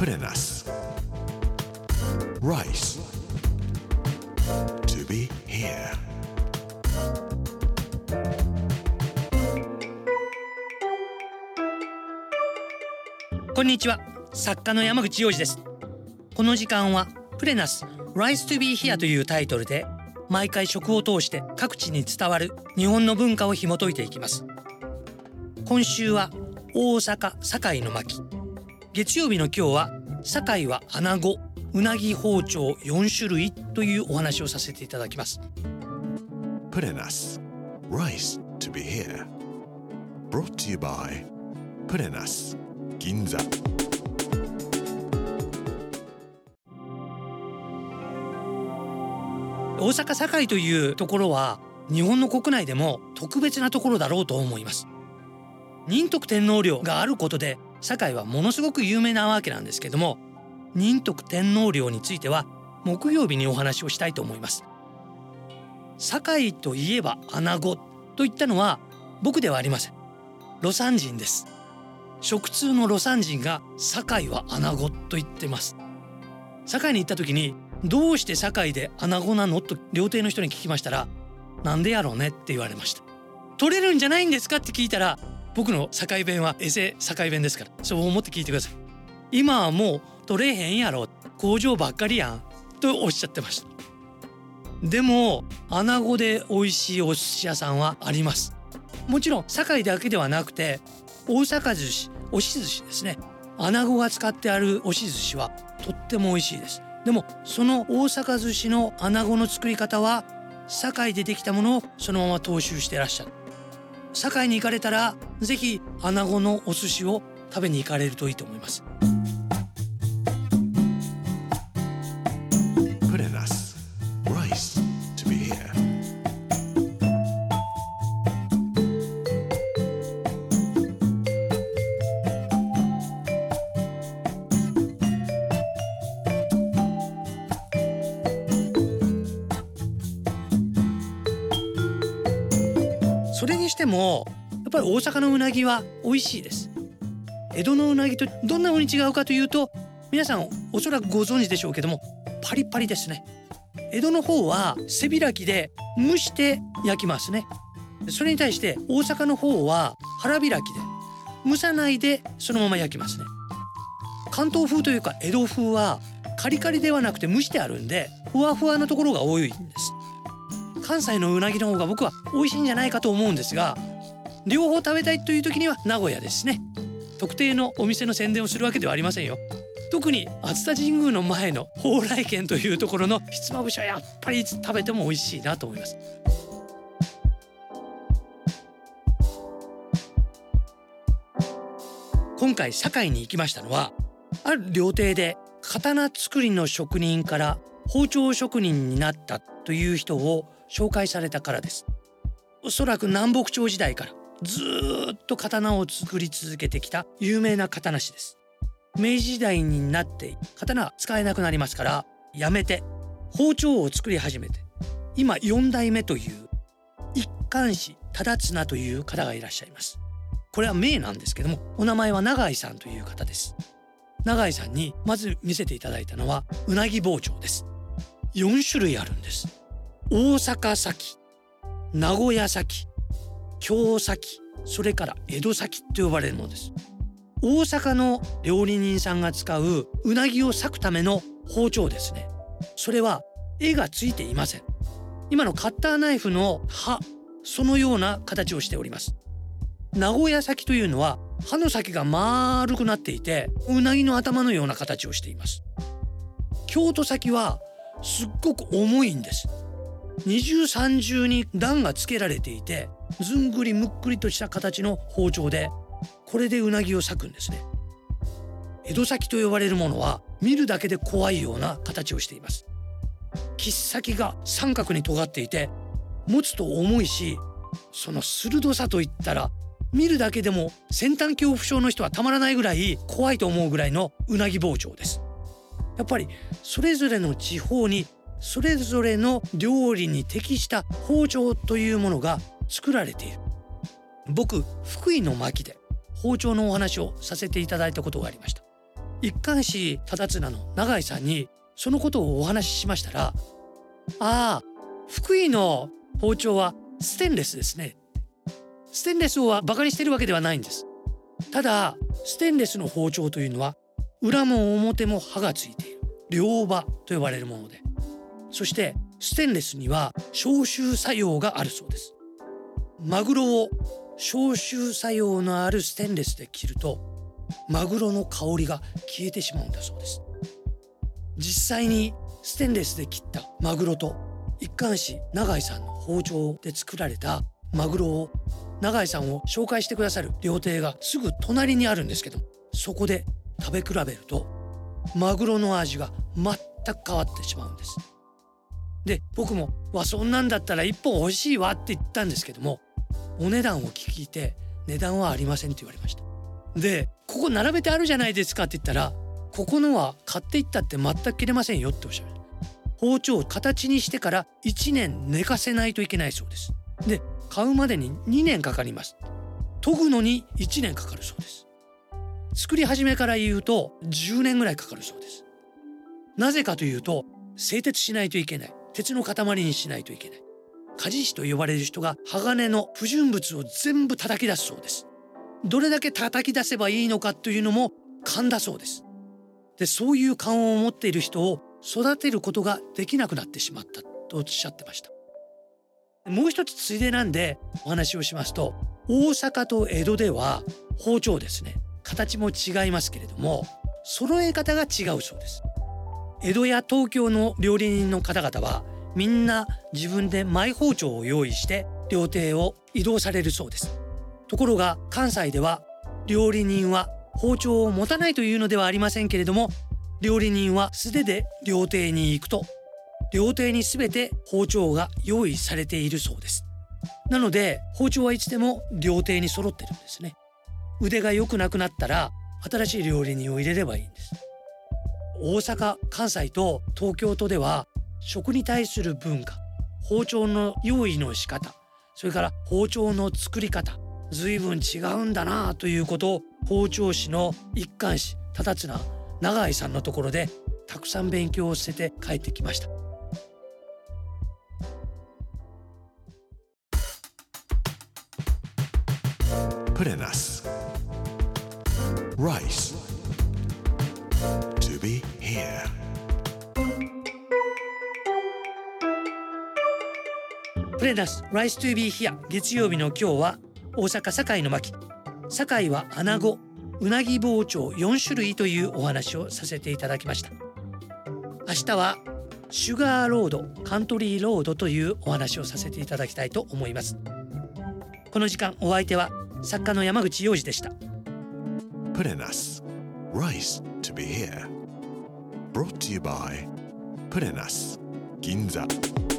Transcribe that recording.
プレナス Rice. To be here. こんにちは。作家の山口洋二です。この時間はプレナス Rise to be here というタイトルで毎回食を通して各地に伝わる日本の文化を紐解いていきます。今週は大阪堺の巻。月曜日の今日は堺は穴子うなぎ包丁4種類というお話をさせていただきます。Rice to be here. Brought to you by プレナス銀座大阪堺というところは日本の国内でも特別なところだろうと思います。仁徳天皇陵があることで堺はものすごく有名なわけなんですけども仁徳天皇陵については木曜日にお話をしたいと思います。堺といえば穴子と言ったのは僕ではありません。魯山人です。食通の魯山人が堺は穴子と言ってます。堺に行った時にどうして堺で穴子なのと料亭の人に聞きましたらなんでやろうねって言われました。取れるんじゃないんですかって聞いたら僕の堺弁はエセ堺弁ですからそう思って聞いてください。今はもう取れへんやろ。工場ばっかりやん。とおっしゃってました。でも穴子で美味しいお寿司屋さんはあります。もちろん堺だけではなくて大阪寿司押し寿司ですね。穴子が使ってある押し寿司はとっても美味しいです。でもその大阪寿司の穴子の作り方は堺でできたものをそのまま踏襲してらっしゃる。堺に行かれたらぜひ穴子のお寿司を食べに行かれるといいと思います。それにしてもやっぱり大阪のうなぎは美味しいです。江戸のうなぎとどんな風に違うかというと皆さんおそらくご存知でしょうけどもパリパリですね。江戸の方は背開きで蒸して焼きますね。それに対して大阪の方は腹開きで蒸さないでそのまま焼きますね。関東風というか江戸風はカリカリではなくて蒸してあるんでふわふわなところが多いんです。関西のうなぎの方が僕は美味しいんじゃないかと思うんですが両方食べたいという時には名古屋ですね。特定のお店の宣伝をするわけではありませんよ。特に熱田神宮の前の蓬莱軒というところのひつまぶしはやっぱり食べても美味しいなと思います。今回堺に行きましたのはある料亭で刀作りの職人から包丁職人になったという人を紹介されたからです。おそらく南北朝時代からずっと刀を作り続けてきた有名な刀師です。明治時代になって刀は使えなくなりますからやめて包丁を作り始めて今4代目という一貫師忠綱という方がいらっしゃいます。これは名なんですけどもお名前は永井さんという方です。永井さんにまず見せていただいたのはうなぎ包丁です。4種類あるんです。大阪崎名古屋崎京崎それから江戸崎と呼ばれるものです。大阪の料理人さんが使ううなぎを裂くための包丁ですね。それは絵がついていません。今のカッターナイフの刃そのような形をしております。名古屋崎というのは刃の先が丸くなっていてうなぎの頭のような形をしています。京都崎はすっごく重いんです。二重三重に段がつけられていてずんぐりむっくりとした形の包丁でこれでうなぎを裂くんですね。江戸先と呼ばれるものは見るだけで怖いような形をしています。切っ先が三角に尖っていて持つと重いしその鋭さといったら見るだけでも先端恐怖症の人はたまらないぐらい怖いと思うぐらいのうなぎ包丁です。やっぱりそれぞれの地方にそれぞれの料理に適した包丁というものが作られている。僕福井の巻で包丁のお話をさせていただいたことがありました。一貫士忠綱の永井さんにそのことをお話ししましたら「ああ福井の包丁はステンレスですね」ステンレスをバカにしてるわけではないんです。ただステンレスの包丁というのは裏も表も刃がついている。両刃と呼ばれるもので。そしてステンレスには消臭作用があるそうです。マグロを消臭作用のあるステンレスで切るとマグロの香りが消えてしまうんだそうです。実際にステンレスで切ったマグロと一貫士永井さんの包丁で作られたマグロを永井さんを紹介してくださる料亭がすぐ隣にあるんですけどそこで食べ比べるとマグロの味が全く変わってしまうんです。で僕も「わそんなんだったら1本欲しいわ」って言ったんですけどもお値段を聞いて値段はありませんって言われました。でここ並べてあるじゃないですかって言ったらここのは買っていったって全く切れませんよっておっしゃる。包丁を形にしてから1年寝かせないといけないそうです。で買うまでに2年かかります。研ぐのに1年かかるそうです。作り始めから言うと10年ぐらいかかるそうです。なぜかというと製鉄しないといけない。鉄の塊にしないといけない。鍛冶師と呼ばれる人が鋼の不純物を全部叩き出すそうです。どれだけ叩き出せばいいのかというのも勘だそうです。でそういう勘を持っている人を育てることができなくなってしまった。とおっしゃってました。もう一つついでなんでお話をしますと大阪と江戸では包丁ですね。形も違いますけれども揃え方が違うそうです。江戸や東京の料理人の方々はみんな自分でマイ包丁を用意して料亭を移動されるそうです。ところが関西では料理人は包丁を持たないというのではありませんけれども料理人は素手で料亭に行くと料亭に全て包丁が用意されているそうです。なので包丁はいつでも料亭に揃ってるんですね。腕が良くなくなったら新しい料理人を入れればいいんです。大阪関西と東京都では食に対する文化包丁の用意の仕方それから包丁の作り方随分違うんだなということを包丁師の一貫師忠綱永井さんのところでたくさん勉強をしてて帰ってきました Put in us. Rice. Be here. プレナス Rice to be here 月曜日の今日は大阪堺の巻堺は穴子うなぎ包丁4種類というお話をさせていただきました明日はシュガーロードカントリーロードというお話をさせていただきたいと思いますこの時間お相手は作家の山口洋二でした Put in us. Rice to be here. brought to you by Prenas Ginza.